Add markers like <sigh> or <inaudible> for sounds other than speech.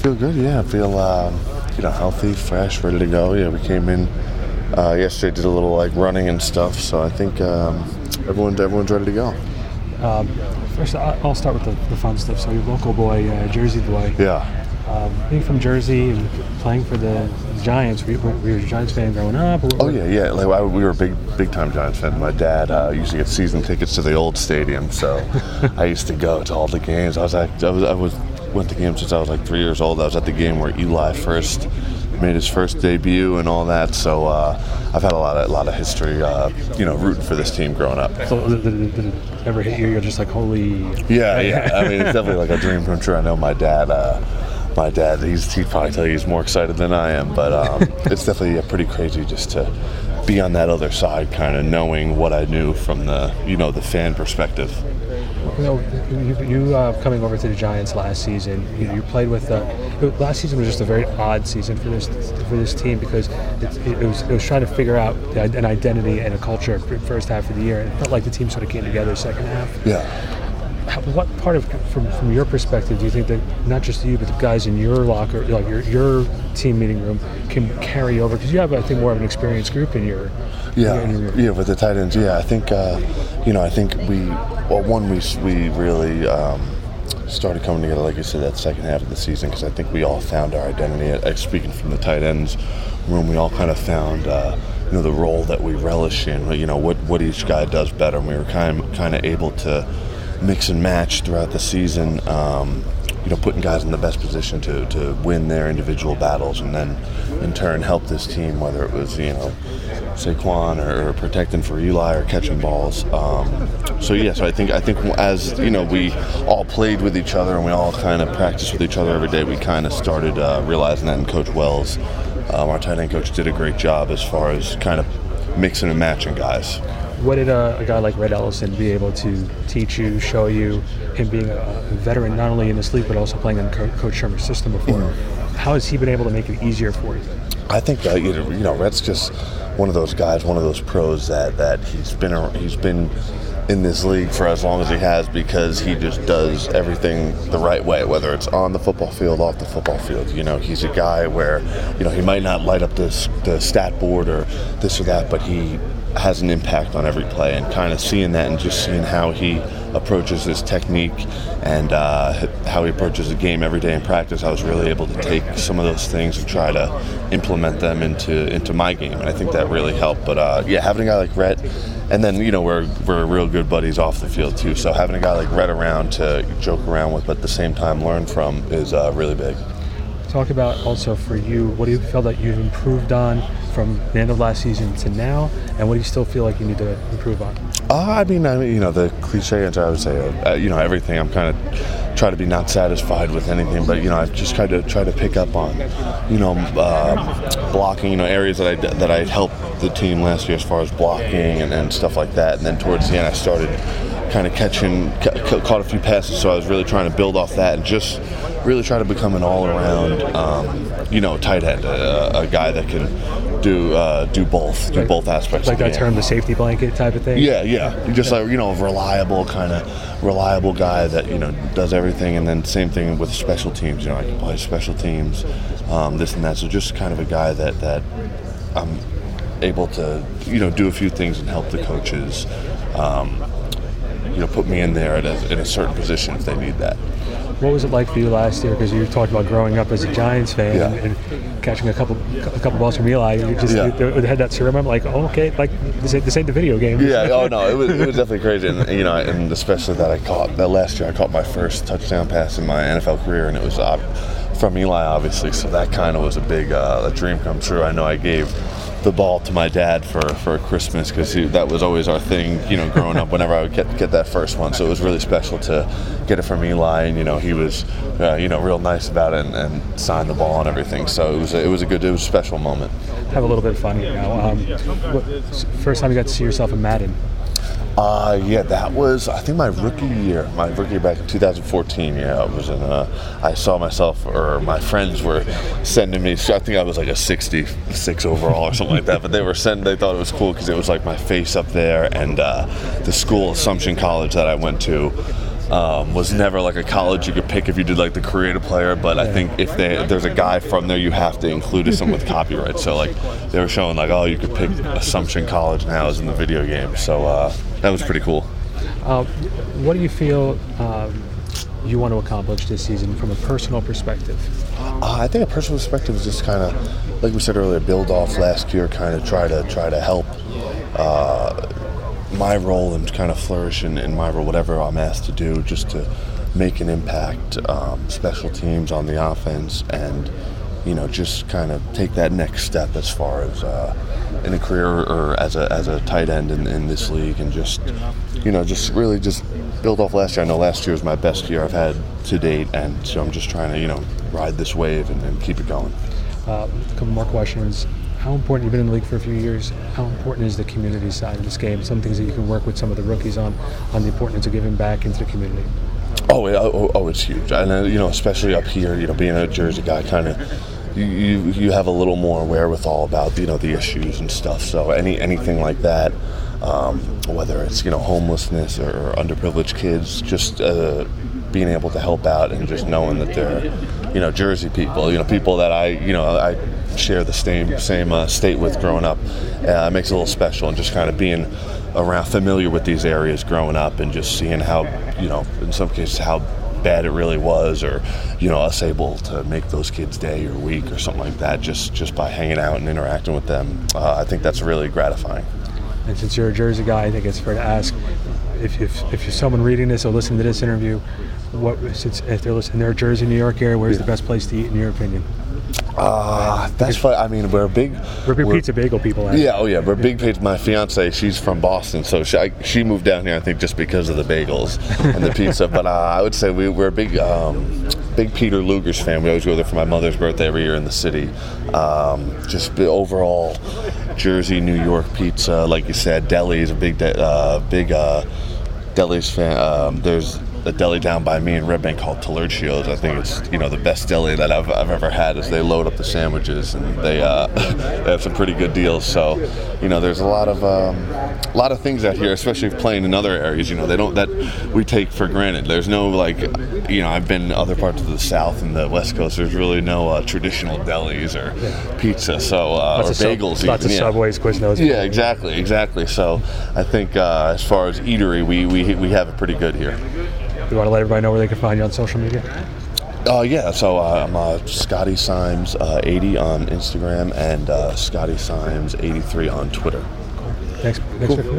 feel good. Yeah, I feel um, you know healthy, fresh, ready to go. Yeah, we came in uh, yesterday, did a little like running and stuff. So I think um, everyone's everyone's ready to go. Um, first, I- I'll start with the, the fun stuff. So, your local boy, uh, Jersey boy, Yeah. um, being from Jersey and playing for the Giants. Were you, were you a Giants fan growing up? Oh yeah, yeah. Like I, we were big, big time Giants fans. My dad uh, used to get season tickets to the old stadium, so <laughs> I used to go to all the games. I was, at, I was, I was went to games since I was like three years old. I was at the game where Eli first made his first debut and all that. So uh, I've had a lot of, a lot of history, uh, you know, rooting for this team growing up. So, did, did, did it ever hit you? You're just like, holy. Yeah, yeah. I mean, it's definitely like a dream come true. I know my dad. Uh, my dad, he's he'd probably tell you he's more excited than I am, but um, <laughs> it's definitely uh, pretty crazy just to be on that other side, kind of knowing what I knew from the you know the fan perspective. You know, you, you uh, coming over to the Giants last season, you, you played with. Uh, last season was just a very odd season for this for this team because it, it, was it was trying to figure out an identity and a culture first half of the year, and it felt like the team sort of came together second half. Yeah. What part of from from your perspective do you think that not just you but the guys in your locker, like your your team meeting room, can carry over? Because you have, I think, more of an experienced group in your Yeah, in your- yeah, with the tight ends. Yeah, I think uh, you know, I think we well, one we we really um, started coming together, like you said, that second half of the season because I think we all found our identity. Uh, Speaking from the tight ends room, we all kind of found uh, you know the role that we relish in. You know what what each guy does better, and we were kind of, kind of able to mix and match throughout the season. Um, you know, putting guys in the best position to, to win their individual battles, and then in turn help this team, whether it was you know Saquon or, or protecting for Eli or catching balls. Um, so yeah, so I think I think as you know we all played with each other and we all kind of practiced with each other every day. We kind of started uh, realizing that. And Coach Wells, um, our tight end coach, did a great job as far as kind of mixing and matching guys. What did a, a guy like Rhett Ellison be able to teach you, show you, him being a, veteran not only in this league but also playing in Co- Coach Shurmur's system before? How has he been able to make it easier for you? I think uh, you know, Rhett's just one of those guys, one of those pros that that he's been he's been in this league for as long as he has because he just does everything the right way, whether it's on the football field, off the football field. You know, he's a guy where you know he might not light up this the stat board or this or that, but he has an impact on every play and kind of seeing that and just seeing how he approaches his technique and uh, how he approaches the game every day in practice, I was really able to take some of those things and try to implement them into into my game, and I think that really helped. But uh, yeah, having a guy like Rhett, and then you know we're we're real good buddies off the field too. So having a guy like Rhett around to joke around with, but at the same time learn from, is uh, really big. Talk about also for you, what do you feel that you've improved on from the end of last season to now, and what do you still feel like you need to improve on? Uh, I mean, I mean, you know, the cliche answer I would say, uh, you know, everything. I'm kind of try to be not satisfied with anything, but you know, I've just tried to try to pick up on, you know, uh, blocking. You know, areas that I that I helped the team last year as far as blocking and, and stuff like that. And then towards the end, I started kind of catching, ca- ca- caught a few passes. So I was really trying to build off that and just really try to become an all-around, um, you know, tight end, a, a guy that can do uh, do both, do Like- both aspects. Like of that term, the safety blanket type of thing? Yeah, yeah. Just like you know, a reliable kind of reliable guy that you know does everything, and then same thing with special teams. You know, I can play special teams, um, this and that. So just kind of a guy that that I'm able to you know do a few things and help the coaches. Um, you know, put me in there at a, in a certain position if they need that. What was it like for you last year? Because you talked about growing up as a Giants fan Yeah. and, and catching a couple a couple balls from Eli. You just Yeah. you, had that serum. I'm like, oh, okay, like this ain't, this ain't the video game. Yeah. Oh no, it was, it was definitely crazy, and you know, and especially that I caught that last year. I caught my first touchdown pass in my NFL career, and it was uh, from Eli, obviously. So that kind of was a big uh, a dream come true. I know I gave the ball to my dad for for Christmas because that was always our thing, you know, growing up. Whenever I would get get that first one, so it was really special to get it from Eli, and you know, he was, uh, you know, real nice about it and, and signed the ball and everything. So it was a, it was a good, it was a special moment. Have a little bit of fun here now. Um, what, first time you got to see yourself in Madden. Uh, yeah, that was I think my rookie year. My rookie year back in 2014. Yeah, I was in. Uh, I saw myself, or my friends were sending me. I think I was like a 66 overall or something like that. But they were sending. They thought it was cool because it was like my face up there, and uh, the school Assumption College that I went to. Um, was never like a college you could pick if you did like the creative player, but I think if they there's a guy from there, you have to include someone with copyright. So like they were showing like oh you could pick Assumption College now as in the video game. So uh, that was pretty cool. Uh, what do you feel um, you want to accomplish this season from a personal perspective? Uh, I think a personal perspective is just kind of, like we said earlier, build off last year, kind of try to try to help uh, my role and kind of flourish in, in, my role, whatever I'm asked to do, just to make an impact, um, special teams on the offense, and you know, just kind of take that next step as far as uh, in a career or as a as a tight end in, in this league, and just you know, just really just build off last year. I know last year was my best year I've had to date, and so I'm just trying to you know ride this wave and, and keep it going. Uh, a couple more questions. How important you've been in the league for a few years? How important is the community side of this game? Some things that you can work with some of the rookies on, on the importance of giving back into the community. Oh, oh, oh, it's huge, and uh, you know, especially up here, you know, being a Jersey guy, kind of you, you, you have a little more wherewithal about you know the issues and stuff. So any anything like that, um, whether it's you know homelessness or, underprivileged kids, just uh, being able to help out and just knowing that they're you know Jersey people, you know people that I you know I share the same same uh, state with growing up, uh, it makes it a little special and just kind of being around familiar with these areas growing up and just seeing how you know in some cases how bad it really was or you know us able to make those kids day or week or something like that just just by hanging out and interacting with them uh, i think that's really gratifying and since you're a jersey guy i think it's fair to ask if, if, if you're someone reading this or listening to this interview what since if they're listening they're jersey new york area where's yeah. the best place to eat in your opinion uh, that's fun. I mean, we're big. We're big we're, pizza bagel people. Actually. Yeah, oh yeah, we're big pizza. My fiance, she's from Boston, so she, I, she moved down here, I think, just because of the bagels and the pizza. but uh, I would say we, we're a big, um, big Peter Luger's fan. We always go there for my mother's birthday every year in the city. Um, just overall, Jersey, New York pizza, like you said, deli is a big, uh, big uh, Deli's fan. Um, there's a deli down by me in Red Bank called Talercio's. I think it's you know the best deli that I've, I've ever had. Is they load up the sandwiches and they uh, <laughs> they have some pretty good deals. So you know there's a lot of um, a lot of things out here, especially playing in other areas. You know they don't that we take for granted. There's no like you know I've been other parts of the South and the West Coast. There's really no uh, traditional delis or pizza. So uh, or bagels. Sub, lots even, of yeah. Subways, Quiznos. Yeah, exactly, exactly. So I think uh, as far as eatery, we, we we have it pretty good here. You want to let everybody know where they can find you on social media? Uh, yeah, so uh, I'm uh, Scotty Symes uh, 80 on Instagram and uh, Scotty Symes 83 on Twitter. Cool. Thanks. Thanks cool.